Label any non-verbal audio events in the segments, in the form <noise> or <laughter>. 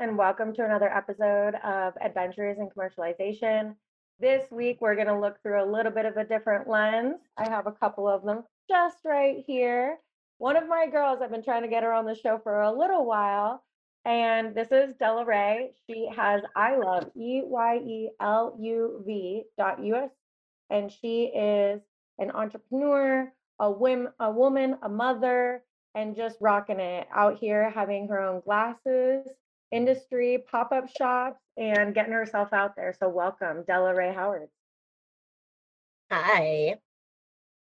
and welcome to another episode of Adventures in Commercialization. This week, we're going to look through a little bit of a different lens. I have a couple of them just right here. One of my girls, I've been trying to get her on the show for a little while, and this is Della Ray. She has I love E Y E L U V dot US, and she is an entrepreneur, a, whim, a woman, a mother, and just rocking it out here, having her own glasses, industry, pop up shops, and getting herself out there. So, welcome, Della Ray Howard. Hi,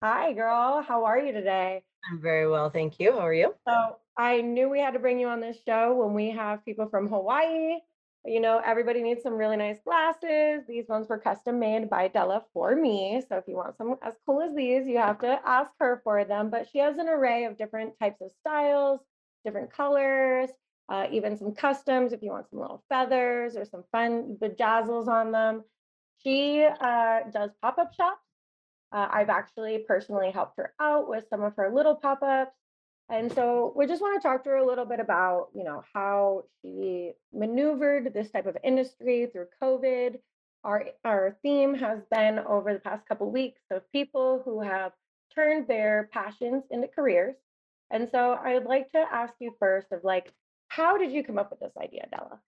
Hi, girl. How are you today? I'm very well, thank you. How are you? So, I knew we had to bring you on this show when we have people from Hawaii. You know, everybody needs some really nice glasses. These ones were custom made by Della for me. So, if you want some as cool as these, you have to ask her for them. But she has an array of different types of styles, different colors, uh, even some customs if you want some little feathers or some fun bejazzles on them. She uh, does pop up shops. Uh, I've actually personally helped her out with some of her little pop ups. And so we just want to talk to her a little bit about, you know, how she maneuvered this type of industry through COVID. Our our theme has been over the past couple weeks of people who have turned their passions into careers. And so I would like to ask you first of like, how did you come up with this idea, Della?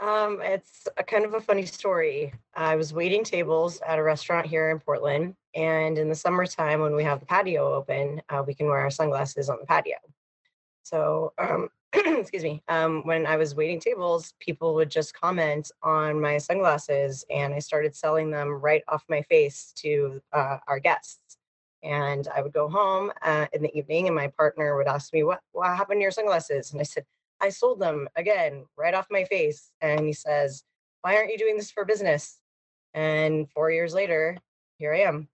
Um, it's a kind of a funny story. I was waiting tables at a restaurant here in Portland, and in the summertime when we have the patio open, uh, we can wear our sunglasses on the patio. So, um, <clears throat> excuse me, um, when I was waiting tables, people would just comment on my sunglasses, and I started selling them right off my face to uh, our guests. And I would go home uh, in the evening, and my partner would ask me, "What what happened to your sunglasses?" And I said, "I sold them again right off my face." And he says, "Why aren't you doing this for business?" And four years later, here I am.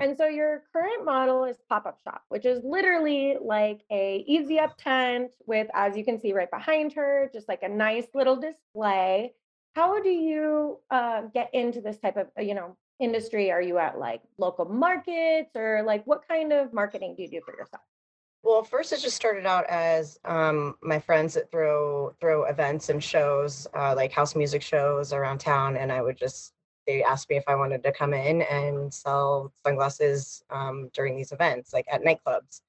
And so your current model is pop-up shop, which is literally like a easy up tent with, as you can see right behind her, just like a nice little display. How do you uh, get into this type of, uh, you know, industry? Are you at like local markets or like what kind of marketing do you do for yourself? Well, first it just started out as um, my friends that throw throw events and shows, uh, like house music shows around town, and I would just they asked me if I wanted to come in and sell sunglasses um, during these events, like at nightclubs,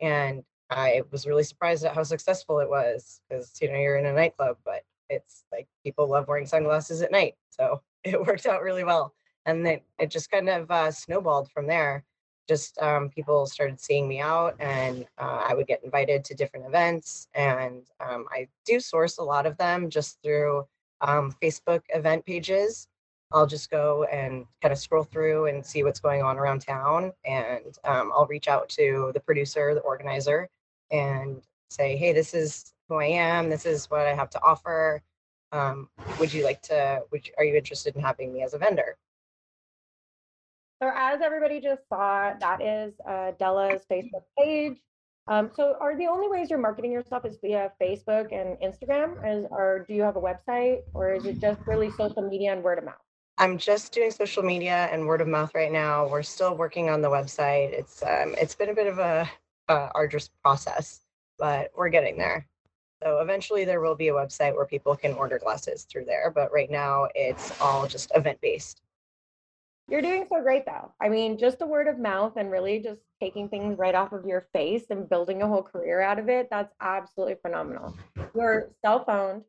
and I was really surprised at how successful it was because you know you're in a nightclub, but it's like people love wearing sunglasses at night, so <laughs> it worked out really well, and then it just kind of uh, snowballed from there just um, people started seeing me out and uh, i would get invited to different events and um, i do source a lot of them just through um, facebook event pages. I'll just go and kind of scroll through and see what's going on around town and um, i'll reach out to the producer the organizer and say hey this is who i am. This is what i have to offer. Um, would you like to would you, are you interested in having me as a vendor So as everybody just saw, that is uh, Della's Facebook page. Um, so are the only ways you're marketing yourself is via Facebook and Instagram? Is, or do you have a website or is it just really social media and word of mouth? I'm just doing social media and word of mouth right now. We're still working on the website. It's um, it's been a bit of a, a arduous process, but we're getting there. So eventually there will be a website where people can order glasses through there, but right now it's all just event based. You're doing so great though. I mean, just the word of mouth and really just taking things right off of your face and building a whole career out of it, that's absolutely phenomenal. You're self-owned,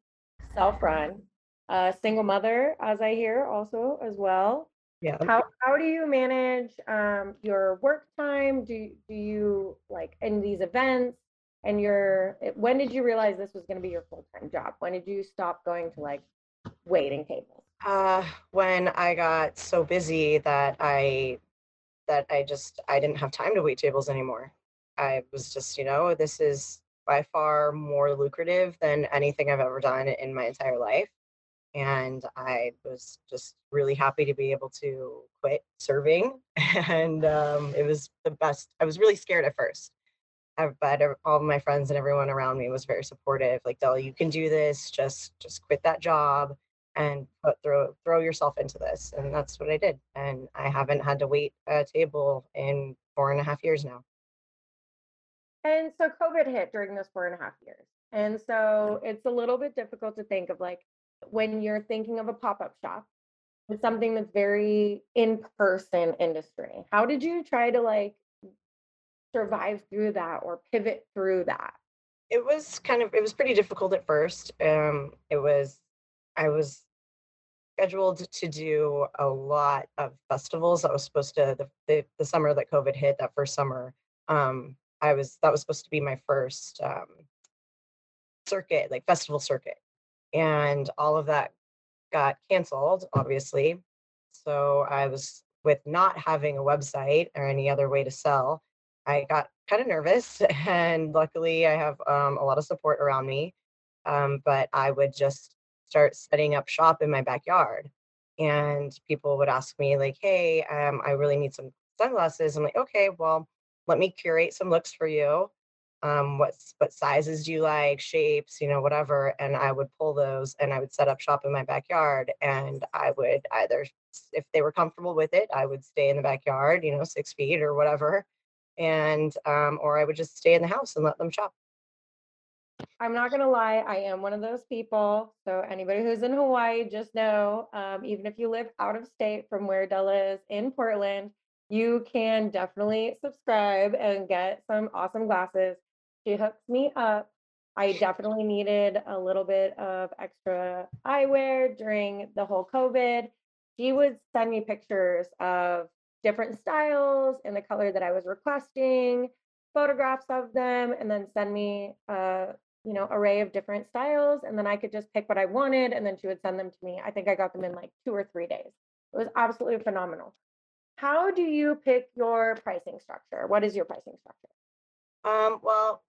self-run, a single mother, as I hear also as well. Yeah. How how do you manage um, your work time? Do do you like in these events and your when did you realize this was going to be your full-time job? When did you stop going to like waiting tables? Uh, when I got so busy that I that I just I didn't have time to wait tables anymore. I was just, you know, this is by far more lucrative than anything I've ever done in my entire life. And I was just really happy to be able to quit serving. <laughs> And um, it was the best. I was really scared at first, uh, but all my friends and everyone around me was very supportive. Like, Della, you can do this. Just just quit that job and put, throw throw yourself into this. And that's what I did. And I haven't had to wait a table in four and a half years now. And so COVID hit during those four and a half years. And so it's a little bit difficult to think of like when you're thinking of a pop-up shop, it's something that's very in-person industry. How did you try to like survive through that or pivot through that? It was kind of it was pretty difficult at first. Um, it was I was scheduled to do a lot of festivals. I was supposed to the the, the summer that COVID hit, that first summer. Um, I was that was supposed to be my first um, circuit, like festival circuit, and all of that got canceled, obviously. So I was with not having a website or any other way to sell. I got kind of nervous, <laughs> and luckily I have um, a lot of support around me. Um, but I would just start setting up shop in my backyard, and people would ask me like, "Hey, um, I really need some sunglasses." I'm like, "Okay, well, let me curate some looks for you. Um, what's what sizes do you like, shapes, you know, whatever." And I would pull those, and I would set up shop in my backyard, and I would either, if they were comfortable with it, I would stay in the backyard, you know, six feet or whatever and um, or I would just stay in the house and let them shop. I'm not gonna lie, I am one of those people. So anybody who's in Hawaii, just know, um, even if you live out of state from where Della is in Portland, you can definitely subscribe and get some awesome glasses. She hooks me up. I definitely needed a little bit of extra eyewear during the whole COVID. She would send me pictures of different styles and the color that I was requesting, photographs of them, and then send me a you know array of different styles, and then I could just pick what I wanted, and then she would send them to me. I think I got them in like two or three days. It was absolutely phenomenal. How do you pick your pricing structure? What is your pricing structure? Um, well,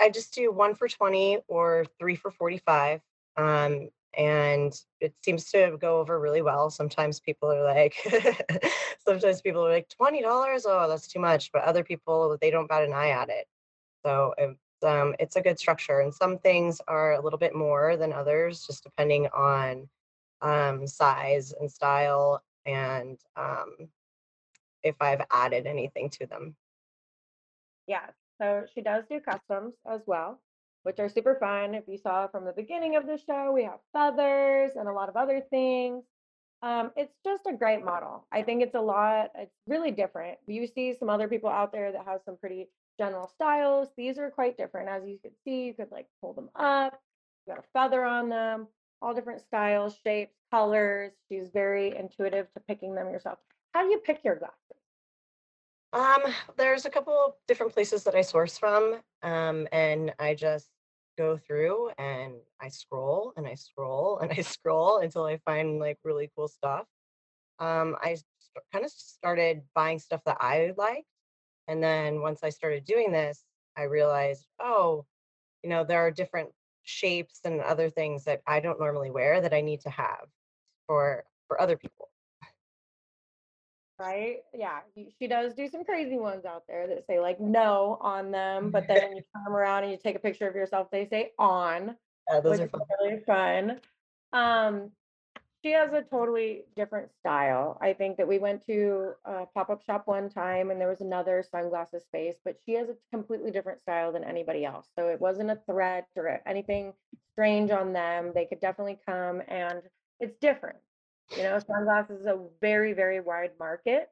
I just do one for 20 or three for 45. Um, and it seems to go over really well. Sometimes people are like, <laughs> sometimes people are like, $20? Oh, that's too much. But other people, they don't bat an eye at it. So it's, um, it's a good structure. And some things are a little bit more than others, just depending on um, size and style and um, if I've added anything to them. Yeah. So she does do customs as well which are super fun. If you saw from the beginning of the show, we have feathers and a lot of other things. Um, it's just a great model. I think it's a lot, it's really different. You see some other people out there that have some pretty general styles. These are quite different. As you could see, you could like pull them up, you got a feather on them, all different styles, shapes, colors. She's very intuitive to picking them yourself. How do you pick your glasses? Um, there's a couple of different places that I source from, um, and I just go through and I scroll and I scroll and I <laughs> scroll until I find like really cool stuff. Um, I kind of started buying stuff that I liked, and then once I started doing this, I realized, oh, you know, there are different shapes and other things that I don't normally wear that I need to have for for other people. Right? Yeah, she does do some crazy ones out there that say like no on them, but then when you <laughs> turn them around and you take a picture of yourself, they say on, Uh, those are fun. really fun. Um, she has a totally different style. I think that we went to a pop-up shop one time and there was another sunglasses space, but she has a completely different style than anybody else. So it wasn't a threat or anything strange on them. They could definitely come and it's different. You know, sunglasses is a very, very wide market,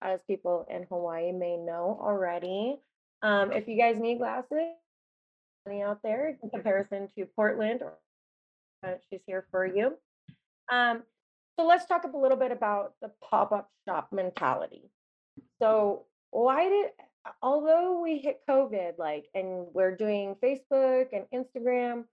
as people in Hawaii may know already. Um, if you guys need glasses, out there in comparison to Portland, or uh, she's here for you. Um, so let's talk a little bit about the pop-up shop mentality. So why did, although we hit COVID, like, and we're doing Facebook and Instagram,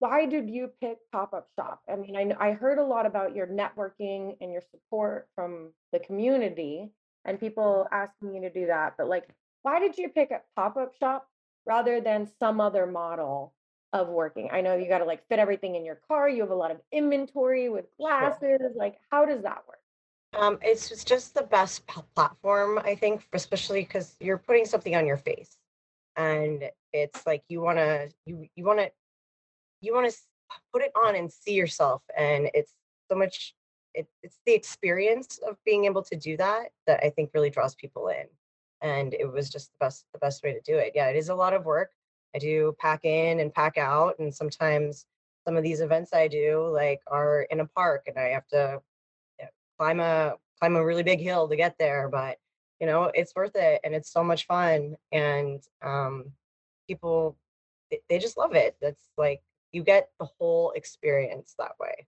why did you pick pop-up shop? I mean, I I heard a lot about your networking and your support from the community and people asking you to do that, but like, why did you pick a pop-up shop rather than some other model of working? I know you got to like fit everything in your car. You have a lot of inventory with Sure. glasses. Like, how does that work? Um, it's just just the best p- platform, I think, especially because you're putting something on your face, and it's like you wanna you you wanna you wanna put it on and see yourself, and it's so much. It, it's the experience of being able to do that that I think really draws people in. and it was just the best the best way to do it. Yeah, it is a lot of work. I do pack in and pack out, and sometimes some of these events I do like are in a park, and I have to yeah, climb a climb a really big hill to get there. But you know, it's worth it, and it's so much fun, and um, people they, just love it. That's like you get the whole experience that way.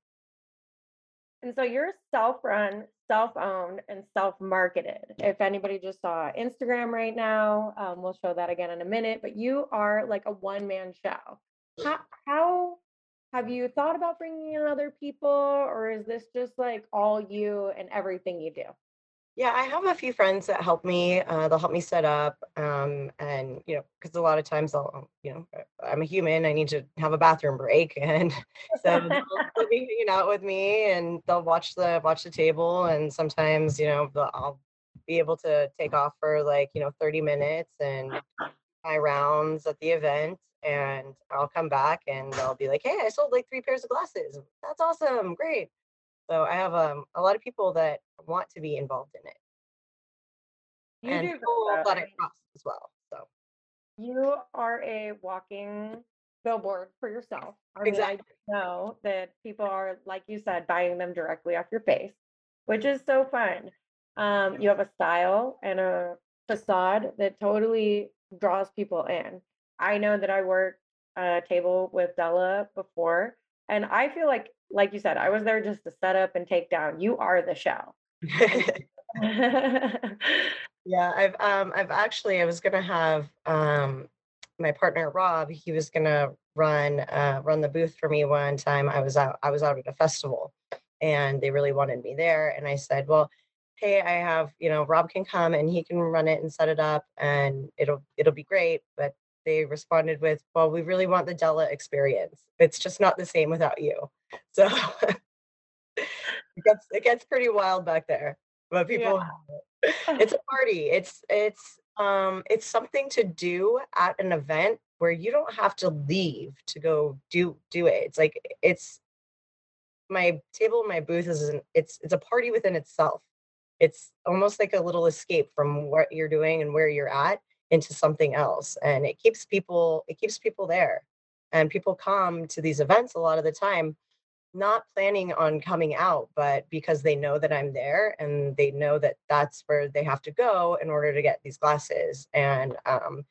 And so you're self-run, self-owned, and self-marketed. If anybody just saw Instagram right now, um, we'll show that again in a minute, but you are like a one-man show. How, how have you thought about bringing in other people, or is this just like all you and everything you do? Yeah, I have a few friends that help me. Uh, they'll help me set up, um, and you know, because a lot of times I'll, you know, I'm a human. I need to have a bathroom break, <laughs> and so they'll be hanging out with me, and they'll watch the watch the table, and sometimes, you know, I'll be able to take off for like you know 30 minutes and my rounds at the event, and I'll come back, and they'll be like, "Hey, I sold like three pairs of glasses. That's awesome, great." So I have um, a lot of people that want to be involved in it You and do full great, though. I athletic mean, as well. So you are a walking billboard for yourself. I mean, I exactly. just know that people are, like you said, buying them directly off your face, which is so fun. Um, you have a style and a facade that totally draws people in. I know that I worked a table with Della before, and I feel like, like you said, I was there just to set up and take down. You are the show. <laughs> <laughs> Yeah, I've um I've actually I was gonna have um my partner Rob, he was gonna run uh run the booth for me one time. I was out I was out at a festival and they really wanted me there. And I said, Well, hey, I have, you know, Rob can come and he can run it and set it up and it'll it'll be great. But they responded with, Well, we really want the Della experience. It's just not the same without you. <laughs> So it gets it gets pretty wild back there. But yeah. people <laughs> it's a party. It's it's um it's something to do at an event where you don't have to leave to go do do it. It's like it's my table, my booth is an it's it's a party within itself. It's almost like a little escape from what you're doing and where you're at into something else. And it keeps people it keeps people there. And people come to these events a lot of the time not planning on coming out, but because they know that I'm there and they know that that's where they have to go in order to get these glasses. And um,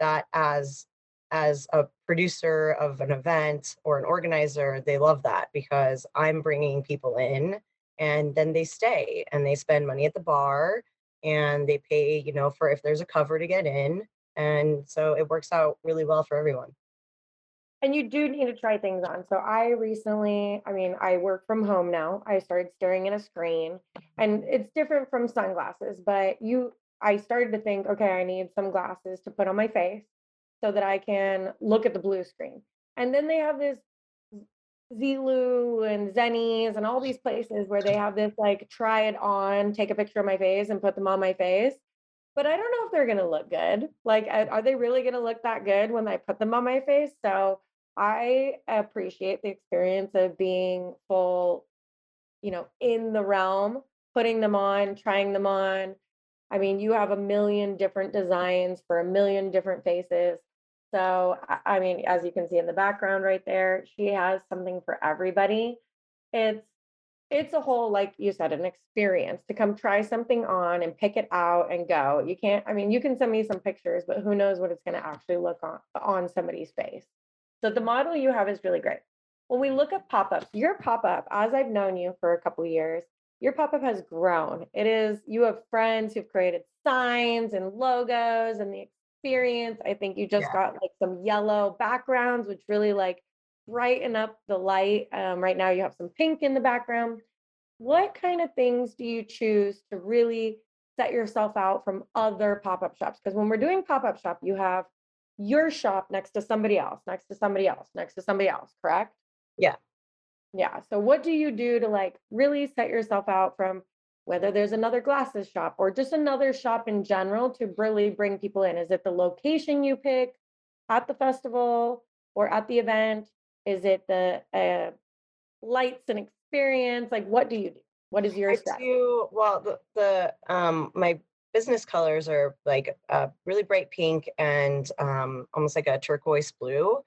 that as as a producer of an event or an organizer, they love that because I'm bringing people in and then they stay and they spend money at the bar and they pay, you know, for if there's a cover to get in. And so it works out really well for everyone. And you do need to try things on. So I recently, I mean, I work from home now. I started staring at a screen and it's different from sunglasses, but you, I started to think, okay, I need some glasses to put on my face so that I can look at the blue screen. And then they have this Zulu and Zennies and all these places where they have this like try it on, take a picture of my face and put them on my face. But I don't know if they're gonna look good. Like, are they really gonna look that good when I put them on my face? So I appreciate the experience of being full, you know, in the realm, putting them on, trying them on. I mean, you have a million different designs for a million different faces. So, I mean, as you can see in the background right there, she has something for everybody. It's it's a whole, like you said, an experience to come try something on and pick it out and go. You can't, I mean, you can send me some pictures, but who knows what it's going to actually look on on somebody's face. So the model you have is really great. When we look at pop-ups, your pop-up, as I've known you for a couple years, your pop-up has grown. It is, you have friends who've created signs and logos and the experience. I think you just Yeah. got like some yellow backgrounds, which really like brighten up the light. Um, right now you have some pink in the background. What kind of things do you choose to really set yourself out from other pop-up shops? Because when we're doing pop-up shop, you have your shop next to somebody else, next to somebody else, next to somebody else, correct? Yeah. Yeah. So what do you do to like really set yourself out from whether there's another glasses shop or just another shop in general to really bring people in? Is it the location you pick at the festival or at the event? Is it the uh, lights and experience? Like what do you do? What is your I strategy? do well the the um my business colors are like a really bright pink and um, almost like a turquoise blue.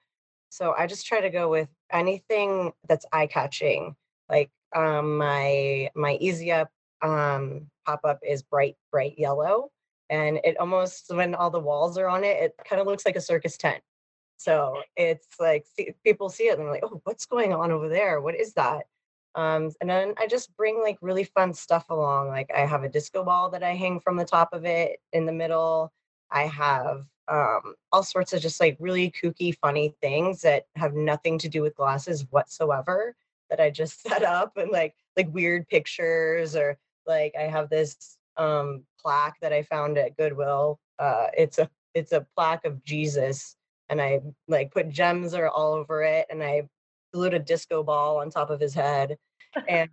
So I just try to go with anything that's eye catching. Like um, my my easy up um, pop up is bright bright yellow, and it almost when all the walls are on it, it kind of looks like a circus tent. So it's like see, people see it and they're like, "Oh, what's going on over there? What is that?" Um, and then I just bring like really fun stuff along. Like I have a disco ball that I hang from the top of it in the middle. I have um, all sorts of just like really kooky, funny things that have nothing to do with glasses whatsoever that I just <laughs> set up and like like weird pictures or like I have this um plaque that I found at Goodwill. Uh it's a it's a plaque of Jesus and I like put gems are all over it and I glued a disco ball on top of his head and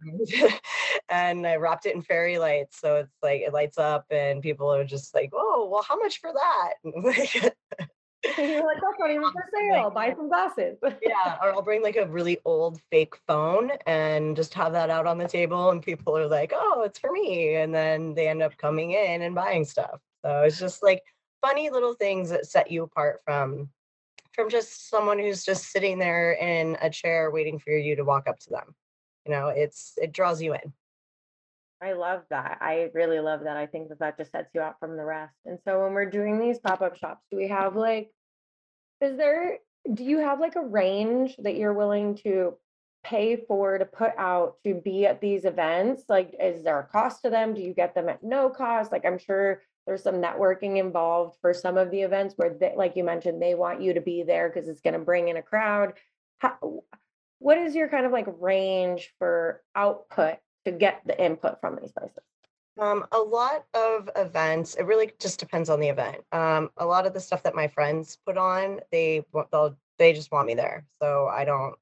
<laughs> and I wrapped it in fairy lights so it's like it lights up and people are just like oh well how much for that <laughs> <laughs> You're like, that's not even for <laughs> sale. Buy some glasses. <laughs> yeah, or I'll bring like a really old fake phone and just have that out on the table, and people are like, "Oh, it's for me," and then they end up coming in and buying stuff. So it's just like funny little things that set you apart from from just someone who's just sitting there in a chair waiting for you to walk up to them. You know, it's it draws you in. I love that. I really love that. I think that that just sets you out from the rest. And so when we're doing these pop-up shops, do we have like, is there, do you have like a range that you're willing to pay for to put out to be at these events? Like, is there a cost to them? Do you get them at no cost? Like, I'm sure there's some networking involved for some of the events where they, like you mentioned, they want you to be there because it's going to bring in a crowd. How, what is your kind of like range for output to get the input from these places? Um, a lot of events, it really just depends on the event. Um, a lot of the stuff that my friends put on, they they'll they just want me there. So I don't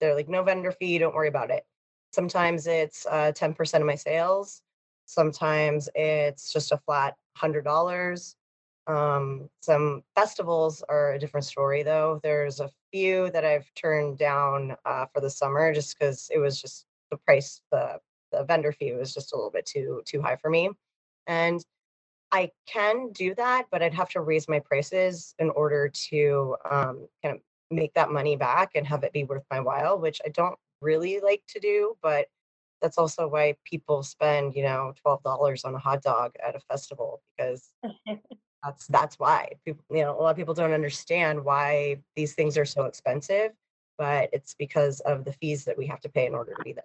they're like no vendor fee, don't worry about it. Sometimes it's uh, 10% of my sales. Sometimes it's just a flat hundred dollars. Um, some festivals are a different story though. There's a few that I've turned down uh, for the summer just because it was just the price, the the vendor fee was just a little bit too too high for me. And I can do that, but I'd have to raise my prices in order to um, kind of make that money back and have it be worth my while, which I don't really like to do. But that's also why people spend, you know, twelve dollars on a hot dog at a festival because <laughs> that's that's why people, you know, a lot of people don't understand why these things are so expensive, but it's because of the fees that we have to pay in order to be there.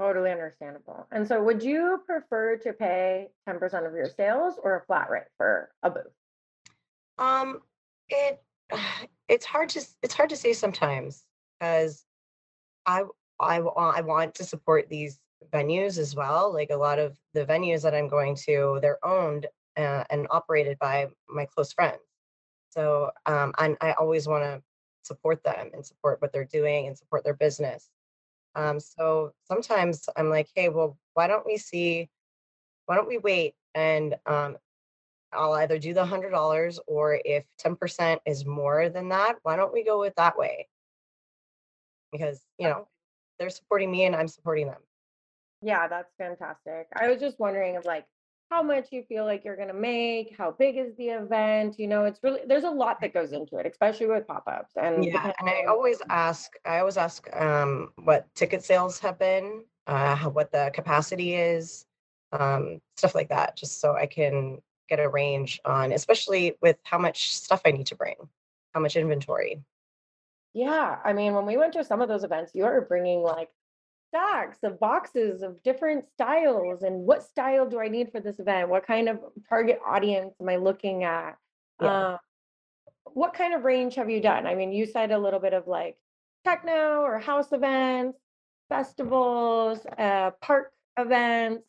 Totally understandable. And so would you prefer to pay 10% of your sales or a flat rate for a booth? Um, it <sighs> it's hard to it's hard to say sometimes because I I I want to support these venues as well. Like a lot of the venues that I'm going to, they're owned uh, and operated by my close friends. So um, and I always want to support them and support what they're doing and support their business. Um, so sometimes I'm like, hey, well, why don't we see, why don't we wait and um, I'll either do the hundred dollars or if 10% is more than that, why don't we go with that way? Because, you know, they're supporting me and I'm supporting them. Yeah, that's fantastic. I was just wondering of like how much you feel like you're going to make, how big is the event? You know, it's really there's a lot that goes into it, especially with pop-ups. And yeah, and I always ask, I always ask um, what ticket sales have been, uh, what the capacity is, um, stuff like that, just so I can get a range on, especially with how much stuff I need to bring, how much inventory. Yeah, I mean, when we went to some of those events, you are bringing like stacks of boxes of different styles and what style do I need for this event? What kind of target audience am I looking at? Yeah. Uh, what kind of range have you done? I mean, you said a little bit of like techno or house events, festivals, uh, park events.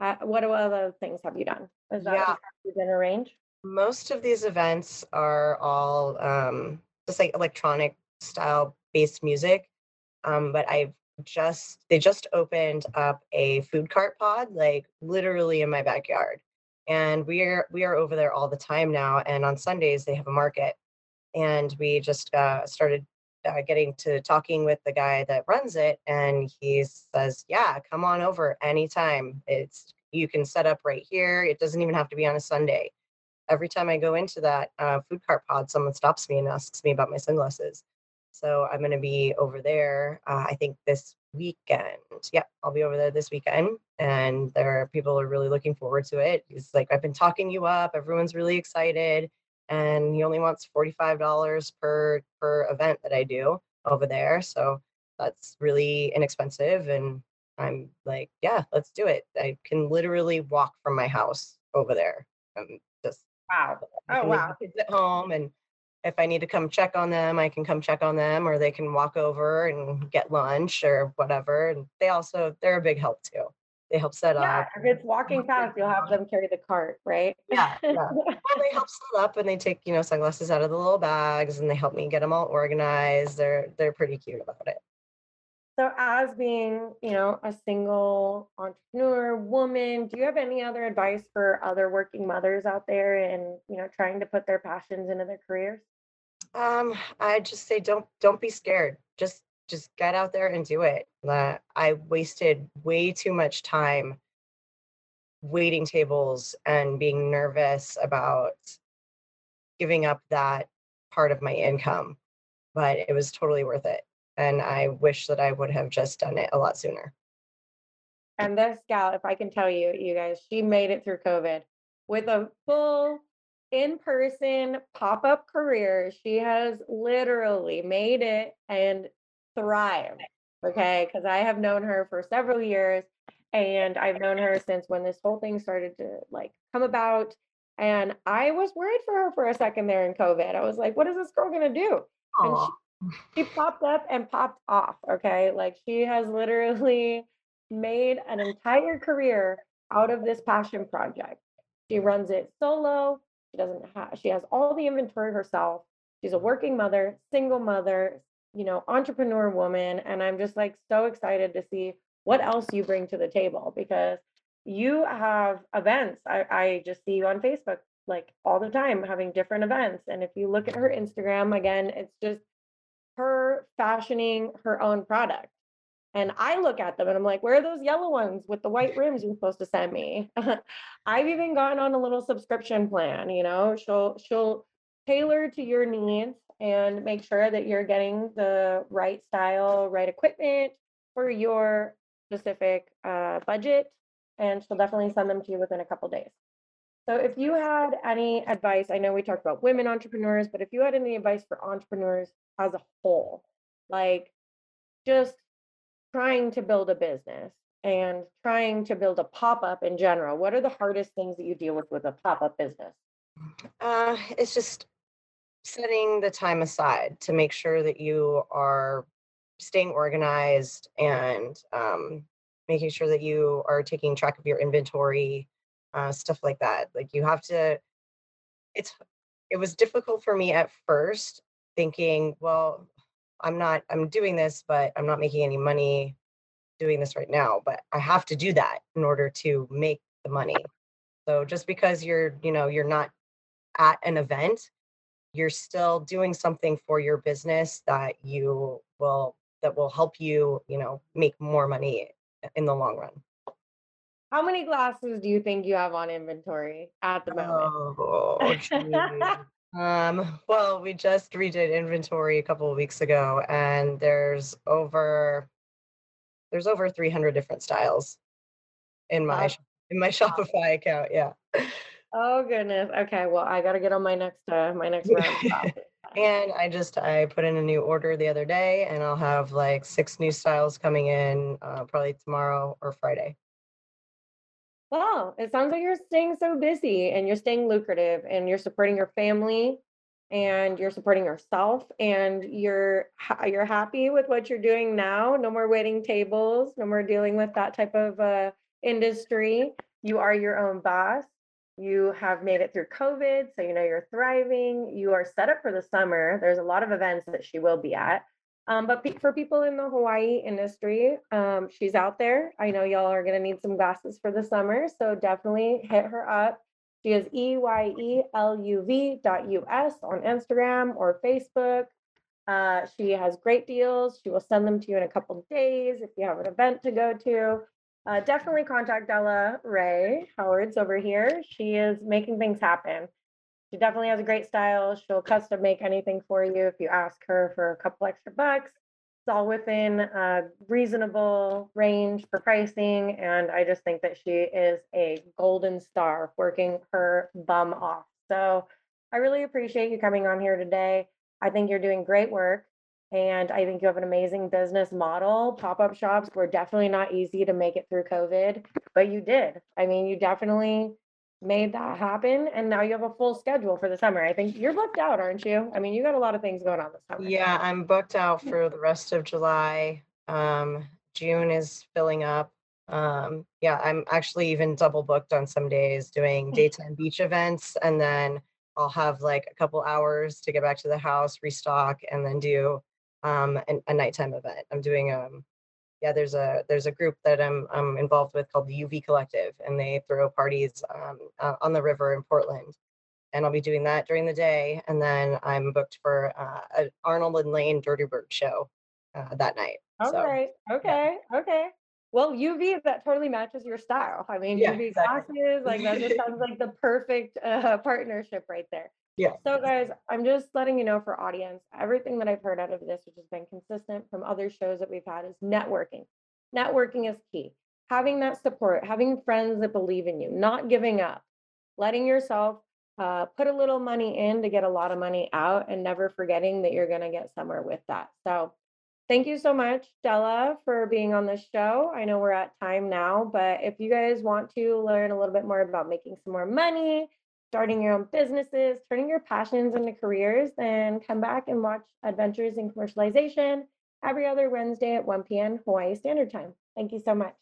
Uh, what other things have you done? Is that yeah. within a range? Most of these events are all um, just like electronic style based music. Um, but I've just they just opened up a food cart pod like literally in my backyard and we're we are over there all the time now and on sundays they have a market and we just uh, started uh, getting to talking with the guy that runs it and he says yeah come on over anytime it's you can set up right here. It doesn't even have to be on a Sunday. Every time I go into that uh, food cart pod, someone stops me and asks me about my sunglasses. So I'm going to be over there, uh, I think this weekend. Yep, I'll be over there this weekend. And there are people are really looking forward to it. He's like, I've been talking you up. Everyone's really excited. And he only wants $45 per per event that I do over there. So that's really inexpensive. And I'm like, yeah, let's do it. I can literally walk from my house over there. Um, just Wow. Oh, wow. kids at home and if I need to come check on them, I can come check on them or they can walk over and get lunch or whatever. And they also, they're a big help too. They help set Yeah, up. if it's walking fast, you'll have them carry the cart, right? Yeah, yeah. <laughs> Well, they help set up and they take, you know, sunglasses out of the little bags and they help me get them all organized. They're, they're pretty cute about it. So as being, you know, a single entrepreneur woman, do you have any other advice for other working mothers out there and, you know, trying to put their passions into their careers? Um, I just say don't don't be scared. Just just get out there and do it. Uh, I wasted way too much time waiting tables and being nervous about giving up that part of my income, but it was totally worth it. And I wish that I would have just done it a lot sooner. And this gal, if I can tell you, you guys, she made it through COVID with a full in-person pop-up career. She has literally made it and thrived. Mm-hmm. Okay. Because I have known her for several years and I've known her since when this whole thing started to like come about. And I was worried for her for a second there in COVID. I was like, what is this girl gonna do? And Aw. she popped up and popped off. Okay. Like she has literally <laughs> made an entire career out of this passion project. She mm. runs it solo. She doesn't have, she has all the inventory herself. She's a mm-hmm. working mother, single mother, you know, entrepreneur woman. And I'm just like so excited to see what else you bring to the table because you have events. I, I just see you on Facebook like all the time having different events. And if you look at her Instagram, again, it's just her fashioning her own product. And I look at them and I'm like, where are those yellow ones with the white <laughs> rims you're supposed to send me? <laughs> I've even gotten on a little subscription plan, you know, she'll she'll tailor to your needs and make sure that you're getting the right style, right equipment for your specific uh, budget. And she'll definitely send them to you within a couple days. So if you had any advice, I know we talked about women entrepreneurs, but if you had any advice for entrepreneurs as a whole, like just trying to build a business and trying to build a pop-up in general, what are the hardest things that you deal with with a pop-up business? Uh, it's just setting the time aside to make sure that you are staying organized and um, making sure that you are taking track of your inventory, uh, stuff like that. Like you have to. It's it was difficult for me at first, thinking, well, I'm not. I'm doing this, but I'm not making any money doing this right now. But I have to do that in order to make the money. So just because you're, you know, you're not at an event, you're still doing something for your business that you will that will help you, you know, make more money in the long run. How many glasses do you think you have on inventory at the moment? Oh. Um, <laughs> well, we just redid inventory a couple of weeks ago, and there's over there's over 300 different styles in my Wow. in my <laughs> Shopify account. Yeah. Oh goodness. Okay, well, I gotta get on my next uh my next <laughs> round. And I just I put in a new order the other day, and I'll have like six new styles coming in uh, probably tomorrow or Friday. Well, it sounds like you're staying so busy and you're staying lucrative and you're supporting your family and you're supporting yourself and you're you're happy with what you're doing now. No more waiting tables, no more dealing with that type of uh, industry. You are your own boss. You have made it through COVID, so you know you're thriving. You are set up for the summer. There's a lot of events that she will be at. Um, but pe- for people in the Hawaii industry, um, she's out there. I know y'all are going to need some glasses for the summer, so definitely hit her up. She is E Y E L U V dot US on Instagram or Facebook. Uh, she has great deals. She will send them to you in a couple of days if you have an event to go to. uh, definitely contact Della Ray Howard's over here. She is making things happen. She definitely has a great style. She'll custom make anything for you if you ask her for a couple extra bucks. It's all within a reasonable range for pricing. And I just think that she is a golden star working her bum off. So I really appreciate you coming on here today. I think you're doing great work. And I think you have an amazing business model. Pop up shops were definitely not easy to make it through COVID, but you did. I mean, you definitely made that happen. And now you have a full schedule for the summer. I think you're booked out, aren't you? I mean, you got a lot of things going on this summer. Yeah, I'm booked out for the rest of July. Um, June is filling up. Um, yeah, I'm actually even double booked on some days doing daytime beach events and then I'll have like a couple hours to get back to the house, restock, and then do um an, a nighttime event. I'm doing um yeah, there's a there's a group that I'm I'm involved with called the UV Collective, and they throw parties um, uh, on the river in Portland. And I'll be doing that during the day, and then I'm booked for uh, an Arnold and Lane Dirty Bird show uh, that night. All so, right. Okay. Okay. Well, UV that totally matches your style. I mean, Yeah, UV exactly. glasses, like that just <laughs> sounds like the perfect uh, partnership right there. Yeah. So, guys, I'm just letting you know for audience, everything that I've heard out of this, which has been consistent from other shows that we've had, is networking. Networking is key. Having that support, having friends that believe in you, not giving up, letting yourself uh, put a little money in to get a lot of money out, and never forgetting that you're going to get somewhere with that. So, thank you so much, Della, for being on this show. I know we're at time now, but if you guys want to learn a little bit more about making some more money, starting your own businesses, turning your passions into careers, then come back and watch Adventures in Commercialization every other Wednesday at 1 p.m. Hawaii Standard Time. Thank you so much.